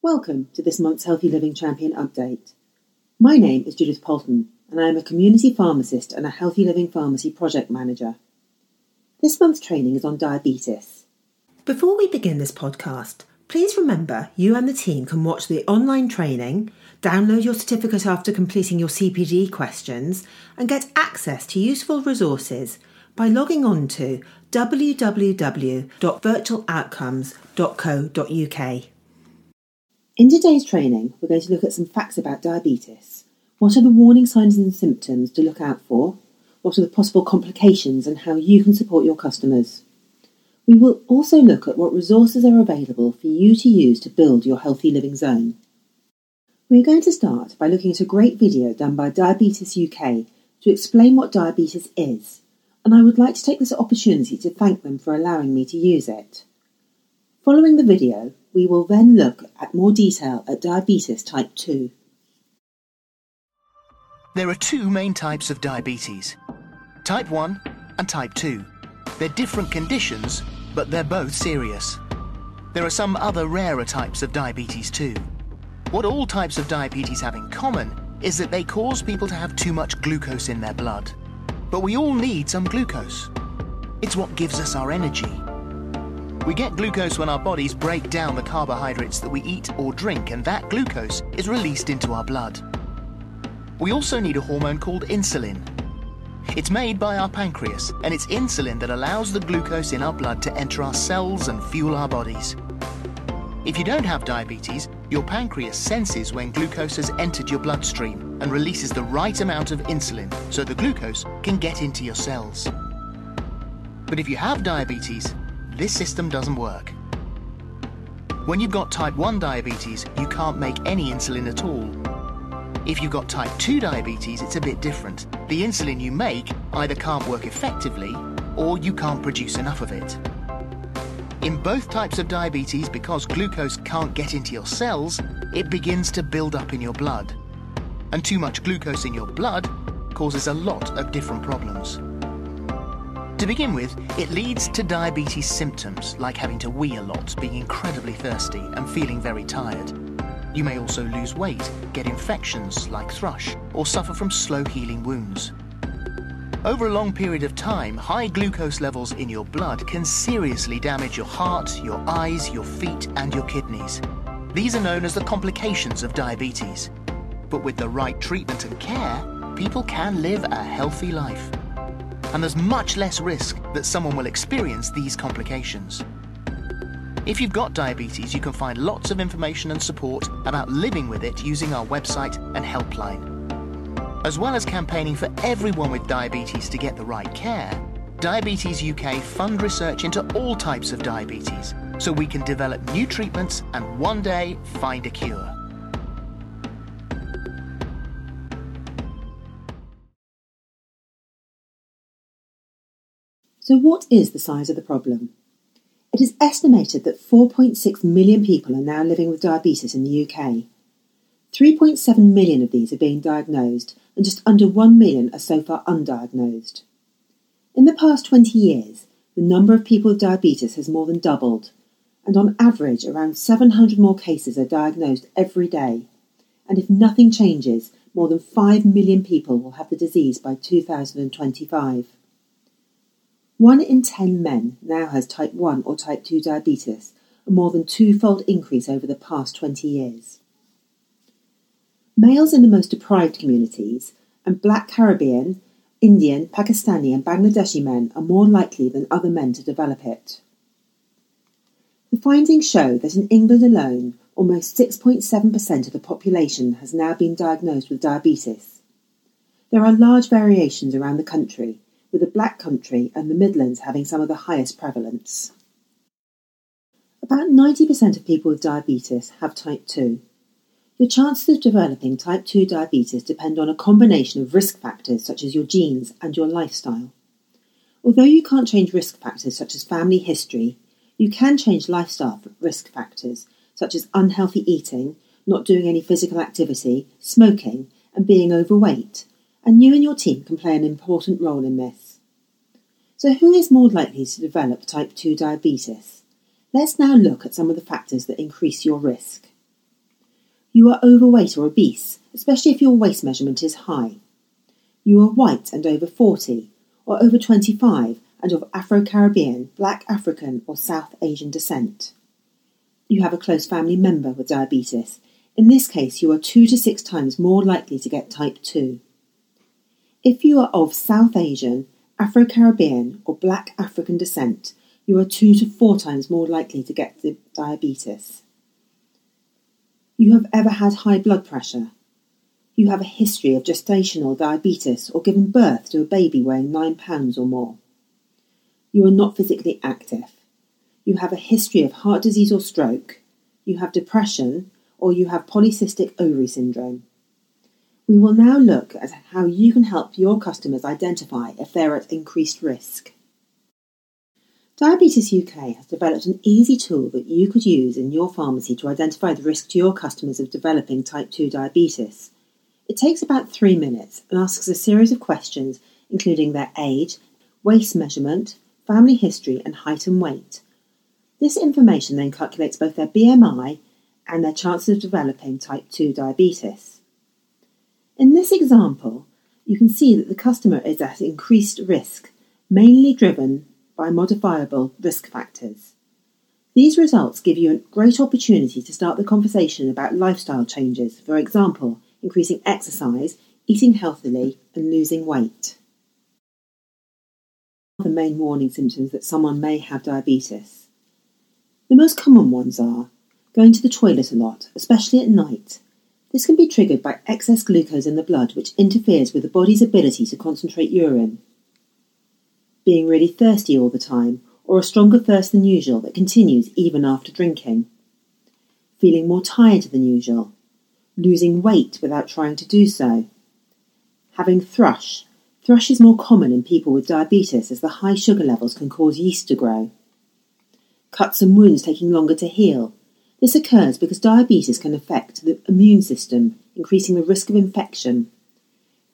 Welcome to this month's Healthy Living Champion update. My name is Judith Polton, and I am a community pharmacist and a Healthy Living Pharmacy project manager. This month's training is on diabetes. Before we begin this podcast, please remember you and the team can watch the online training, download your certificate after completing your CPD questions, and get access to useful resources by logging on to www.virtualoutcomes.co.uk. In today's training, we're going to look at some facts about diabetes. What are the warning signs and symptoms to look out for? What are the possible complications and how you can support your customers? We will also look at what resources are available for you to use to build your healthy living zone. We're going to start by looking at a great video done by Diabetes UK to explain what diabetes is, and I would like to take this opportunity to thank them for allowing me to use it. Following the video, we will then look at more detail at diabetes type 2. There are two main types of diabetes type 1 and type 2. They're different conditions, but they're both serious. There are some other rarer types of diabetes too. What all types of diabetes have in common is that they cause people to have too much glucose in their blood. But we all need some glucose. It's what gives us our energy. We get glucose when our bodies break down the carbohydrates that we eat or drink, and that glucose is released into our blood. We also need a hormone called insulin. It's made by our pancreas, and it's insulin that allows the glucose in our blood to enter our cells and fuel our bodies. If you don't have diabetes, your pancreas senses when glucose has entered your bloodstream and releases the right amount of insulin so the glucose can get into your cells. But if you have diabetes, this system doesn't work. When you've got type 1 diabetes, you can't make any insulin at all. If you've got type 2 diabetes, it's a bit different. The insulin you make either can't work effectively or you can't produce enough of it. In both types of diabetes, because glucose can't get into your cells, it begins to build up in your blood. And too much glucose in your blood causes a lot of different problems. To begin with, it leads to diabetes symptoms like having to wee a lot, being incredibly thirsty, and feeling very tired. You may also lose weight, get infections like thrush, or suffer from slow healing wounds. Over a long period of time, high glucose levels in your blood can seriously damage your heart, your eyes, your feet, and your kidneys. These are known as the complications of diabetes. But with the right treatment and care, people can live a healthy life and there's much less risk that someone will experience these complications. If you've got diabetes, you can find lots of information and support about living with it using our website and helpline. As well as campaigning for everyone with diabetes to get the right care, Diabetes UK fund research into all types of diabetes so we can develop new treatments and one day find a cure. So, what is the size of the problem? It is estimated that 4.6 million people are now living with diabetes in the UK. 3.7 million of these are being diagnosed, and just under 1 million are so far undiagnosed. In the past 20 years, the number of people with diabetes has more than doubled, and on average, around 700 more cases are diagnosed every day. And if nothing changes, more than 5 million people will have the disease by 2025. One in 10 men now has type 1 or type 2 diabetes, a more than twofold increase over the past 20 years. Males in the most deprived communities and black Caribbean, Indian, Pakistani, and Bangladeshi men are more likely than other men to develop it. The findings show that in England alone, almost 6.7% of the population has now been diagnosed with diabetes. There are large variations around the country, with the Black Country and the Midlands having some of the highest prevalence. About 90% of people with diabetes have type 2. Your chances of developing type 2 diabetes depend on a combination of risk factors such as your genes and your lifestyle. Although you can't change risk factors such as family history, you can change lifestyle risk factors such as unhealthy eating, not doing any physical activity, smoking, and being overweight, and you and your team can play an important role in this. So, who is more likely to develop type 2 diabetes? Let's now look at some of the factors that increase your risk. You are overweight or obese, especially if your waist measurement is high. You are white and over 40, or over 25 and of Afro Caribbean, Black African, or South Asian descent. You have a close family member with diabetes. In this case, you are two to six times more likely to get type 2. If you are of South Asian, Afro Caribbean, or Black African descent, you are two to four times more likely to get diabetes. You have ever had high blood pressure. You have a history of gestational diabetes or given birth to a baby weighing nine pounds or more. You are not physically active. You have a history of heart disease or stroke. You have depression or you have polycystic ovary syndrome. We will now look at how you can help your customers identify if they're at increased risk. Diabetes UK has developed an easy tool that you could use in your pharmacy to identify the risk to your customers of developing type 2 diabetes. It takes about three minutes and asks a series of questions including their age, waist measurement, family history, and height and weight. This information then calculates both their BMI and their chances of developing type 2 diabetes. In this example, you can see that the customer is at increased risk, mainly driven by modifiable risk factors. These results give you a great opportunity to start the conversation about lifestyle changes, for example, increasing exercise, eating healthily, and losing weight. The main warning symptoms that someone may have diabetes. The most common ones are going to the toilet a lot, especially at night. This can be triggered by excess glucose in the blood, which interferes with the body's ability to concentrate urine being really thirsty all the time, or a stronger thirst than usual that continues even after drinking, feeling more tired than usual, losing weight without trying to do so, having thrush. Thrush is more common in people with diabetes as the high sugar levels can cause yeast to grow. Cuts and wounds taking longer to heal. This occurs because diabetes can affect the immune system, increasing the risk of infection.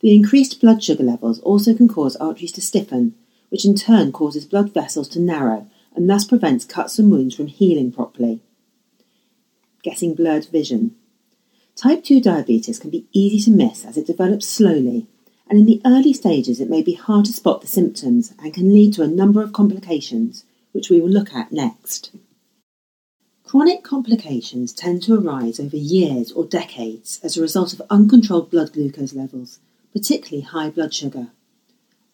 The increased blood sugar levels also can cause arteries to stiffen, which in turn causes blood vessels to narrow and thus prevents cuts and wounds from healing properly. Getting blurred vision. Type 2 diabetes can be easy to miss as it develops slowly, and in the early stages it may be hard to spot the symptoms and can lead to a number of complications, which we will look at next. Chronic complications tend to arise over years or decades as a result of uncontrolled blood glucose levels, particularly high blood sugar.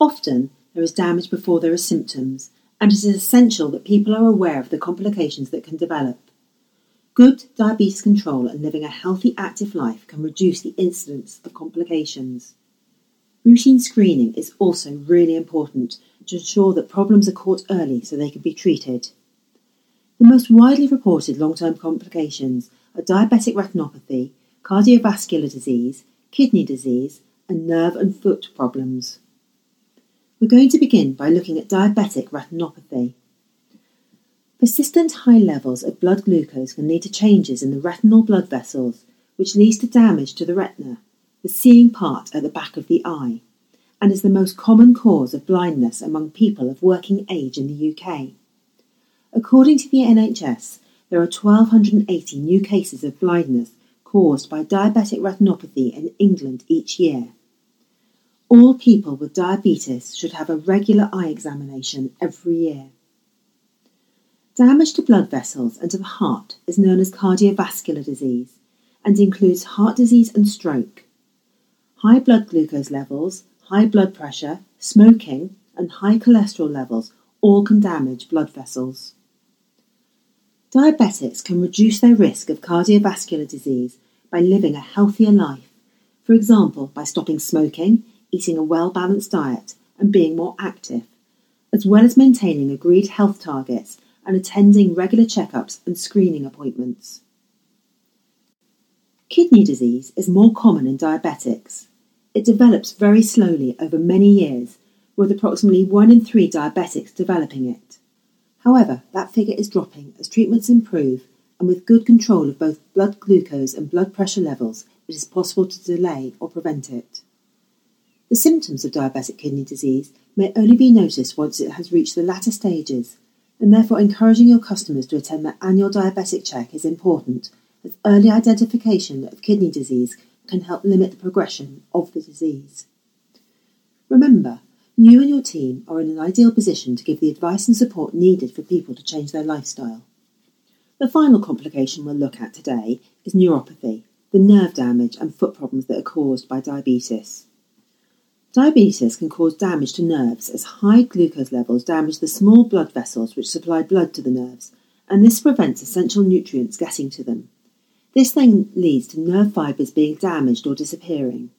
Often, there is damage before there are symptoms, and it is essential that people are aware of the complications that can develop. Good diabetes control and living a healthy, active life can reduce the incidence of complications. Routine screening is also really important to ensure that problems are caught early so they can be treated. The most widely reported long term complications are diabetic retinopathy, cardiovascular disease, kidney disease, and nerve and foot problems. We're going to begin by looking at diabetic retinopathy. Persistent high levels of blood glucose can lead to changes in the retinal blood vessels, which leads to damage to the retina, the seeing part at the back of the eye, and is the most common cause of blindness among people of working age in the UK. According to the NHS, there are 1,280 new cases of blindness caused by diabetic retinopathy in England each year. All people with diabetes should have a regular eye examination every year. Damage to blood vessels and to the heart is known as cardiovascular disease and includes heart disease and stroke. High blood glucose levels, high blood pressure, smoking, and high cholesterol levels all can damage blood vessels. Diabetics can reduce their risk of cardiovascular disease by living a healthier life, for example, by stopping smoking eating a well balanced diet, and being more active, as well as maintaining agreed health targets and attending regular checkups and screening appointments. Kidney disease is more common in diabetics. It develops very slowly over many years, with approximately one in three diabetics developing it. However, that figure is dropping as treatments improve, and with good control of both blood glucose and blood pressure levels, it is possible to delay or prevent it. The symptoms of diabetic kidney disease may only be noticed once it has reached the latter stages, and therefore encouraging your customers to attend their annual diabetic check is important, as early identification of kidney disease can help limit the progression of the disease. Remember, you and your team are in an ideal position to give the advice and support needed for people to change their lifestyle. The final complication we'll look at today is neuropathy, the nerve damage and foot problems that are caused by diabetes. Diabetes can cause damage to nerves as high glucose levels damage the small blood vessels which supply blood to the nerves, and this prevents essential nutrients getting to them. This then leads to nerve fibres being damaged or disappearing.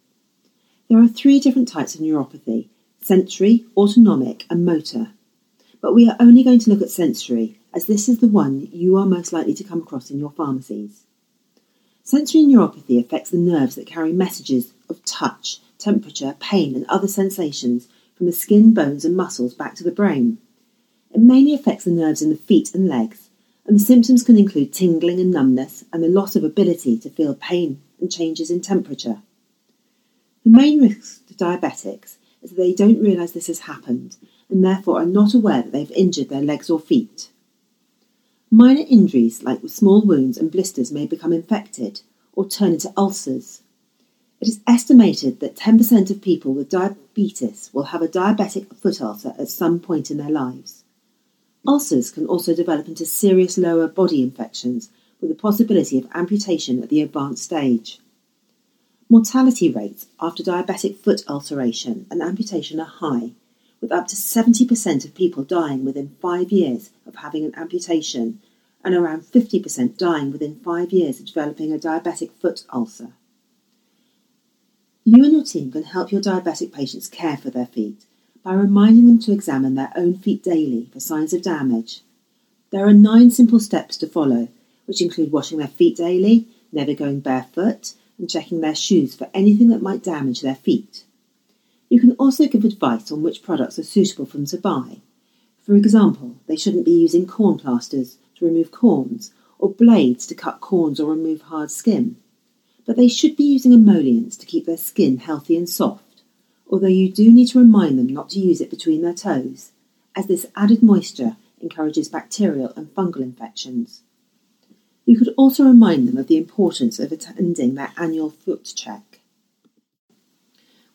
There are three different types of neuropathy sensory, autonomic, and motor. But we are only going to look at sensory, as this is the one you are most likely to come across in your pharmacies. Sensory neuropathy affects the nerves that carry messages of touch, temperature, pain, and other sensations from the skin, bones, and muscles back to the brain. It mainly affects the nerves in the feet and legs, and the symptoms can include tingling and numbness and the loss of ability to feel pain and changes in temperature. The main risks to diabetics they don't realise this has happened and therefore are not aware that they've injured their legs or feet. Minor injuries like small wounds and blisters may become infected or turn into ulcers. It is estimated that 10% of people with diabetes will have a diabetic foot ulcer at some point in their lives. Ulcers can also develop into serious lower body infections with the possibility of amputation at the advanced stage. Mortality rates after diabetic foot ulceration and amputation are high, with up to 70% of people dying within five years of having an amputation and around 50% dying within five years of developing a diabetic foot ulcer. You and your team can help your diabetic patients care for their feet by reminding them to examine their own feet daily for signs of damage. There are nine simple steps to follow, which include washing their feet daily, never going barefoot, and checking their shoes for anything that might damage their feet. You can also give advice on which products are suitable for them to buy. For example, they shouldn't be using corn plasters to remove corns or blades to cut corns or remove hard skin. But they should be using emollients to keep their skin healthy and soft although you do need to remind them not to use it between their toes, as this added moisture encourages bacterial and fungal infections. You could also remind them of the importance of attending their annual foot check.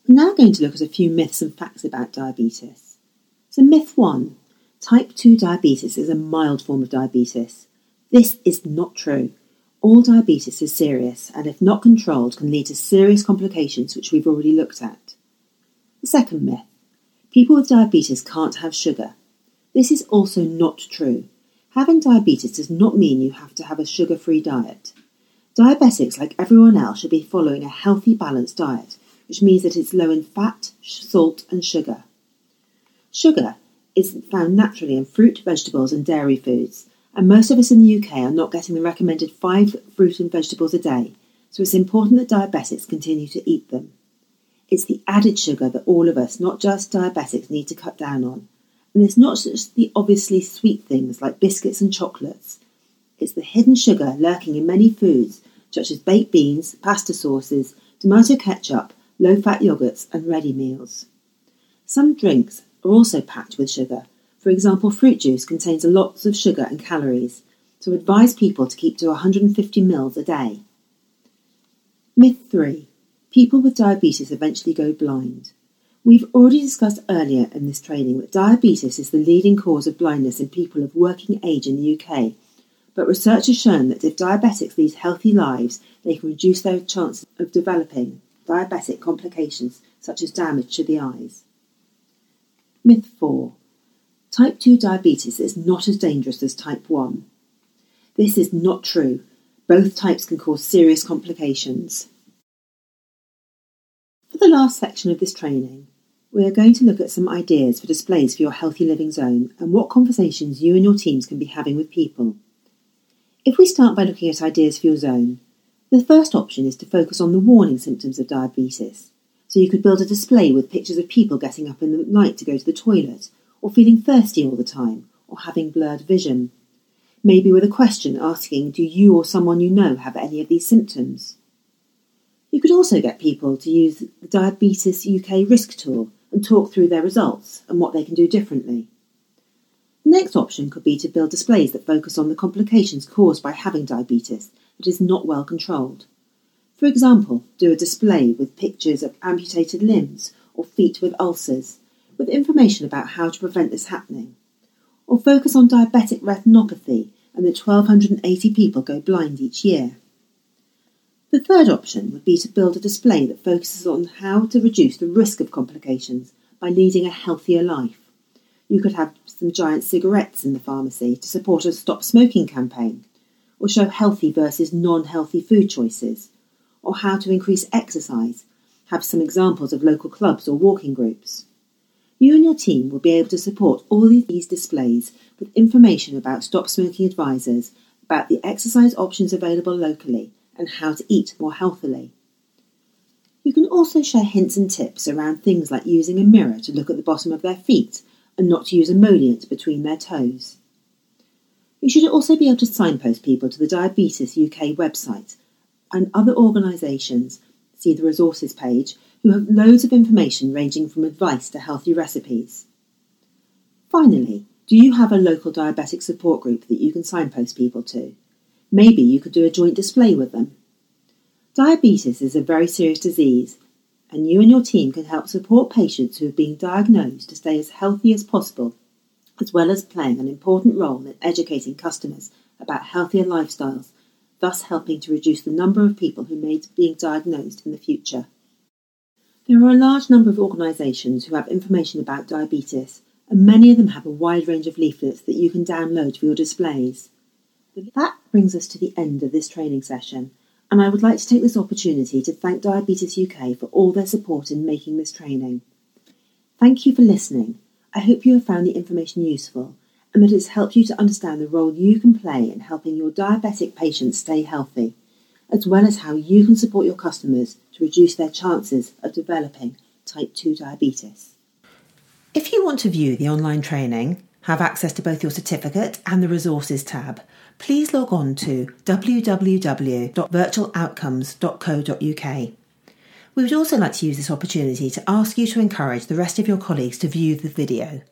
We're now going to look at a few myths and facts about diabetes. So, myth one type 2 diabetes is a mild form of diabetes. This is not true. All diabetes is serious and, if not controlled, can lead to serious complications, which we've already looked at. The second myth people with diabetes can't have sugar. This is also not true. Having diabetes does not mean you have to have a sugar free diet. Diabetics, like everyone else, should be following a healthy, balanced diet, which means that it's low in fat, salt, and sugar. Sugar is found naturally in fruit, vegetables, and dairy foods, and most of us in the UK are not getting the recommended five fruit and vegetables a day, so it's important that diabetics continue to eat them. It's the added sugar that all of us, not just diabetics, need to cut down on. And it's not just the obviously sweet things like biscuits and chocolates. It's the hidden sugar lurking in many foods, such as baked beans, pasta sauces, tomato ketchup, low fat yogurts, and ready meals. Some drinks are also packed with sugar. For example, fruit juice contains lots of sugar and calories, so advise people to keep to 150 ml a day. Myth 3 people with diabetes eventually go blind. We've already discussed earlier in this training that diabetes is the leading cause of blindness in people of working age in the UK, but research has shown that if diabetics lead healthy lives, they can reduce their chance of developing diabetic complications such as damage to the eyes. Myth 4 Type 2 diabetes is not as dangerous as type 1. This is not true. Both types can cause serious complications. For the last section of this training, we are going to look at some ideas for displays for your healthy living zone and what conversations you and your teams can be having with people. If we start by looking at ideas for your zone, the first option is to focus on the warning symptoms of diabetes. So you could build a display with pictures of people getting up in the night to go to the toilet, or feeling thirsty all the time, or having blurred vision. Maybe with a question asking, Do you or someone you know have any of these symptoms? You could also get people to use the Diabetes UK risk tool and talk through their results and what they can do differently. The next option could be to build displays that focus on the complications caused by having diabetes that is not well controlled. For example, do a display with pictures of amputated limbs or feet with ulcers, with information about how to prevent this happening. Or focus on diabetic retinopathy and that 1,280 people go blind each year. The third option would be to build a display that focuses on how to reduce the risk of complications by leading a healthier life. You could have some giant cigarettes in the pharmacy to support a stop smoking campaign, or show healthy versus non healthy food choices, or how to increase exercise, have some examples of local clubs or walking groups. You and your team will be able to support all these displays with information about stop smoking advisors, about the exercise options available locally, and how to eat more healthily. You can also share hints and tips around things like using a mirror to look at the bottom of their feet and not to use emollient between their toes. You should also be able to signpost people to the Diabetes UK website and other organisations, see the resources page, who have loads of information ranging from advice to healthy recipes. Finally, do you have a local diabetic support group that you can signpost people to? Maybe you could do a joint display with them. Diabetes is a very serious disease, and you and your team can help support patients who have been diagnosed to stay as healthy as possible, as well as playing an important role in educating customers about healthier lifestyles thus helping to reduce the number of people who may be diagnosed in the future. There are a large number of organisations who have information about diabetes, and many of them have a wide range of leaflets that you can download for your displays. That brings us to the end of this training session, and I would like to take this opportunity to thank Diabetes UK for all their support in making this training. Thank you for listening. I hope you have found the information useful and that it's helped you to understand the role you can play in helping your diabetic patients stay healthy, as well as how you can support your customers to reduce their chances of developing type 2 diabetes. If you want to view the online training, have access to both your certificate and the resources tab, please log on to www.virtualoutcomes.co.uk. We would also like to use this opportunity to ask you to encourage the rest of your colleagues to view the video.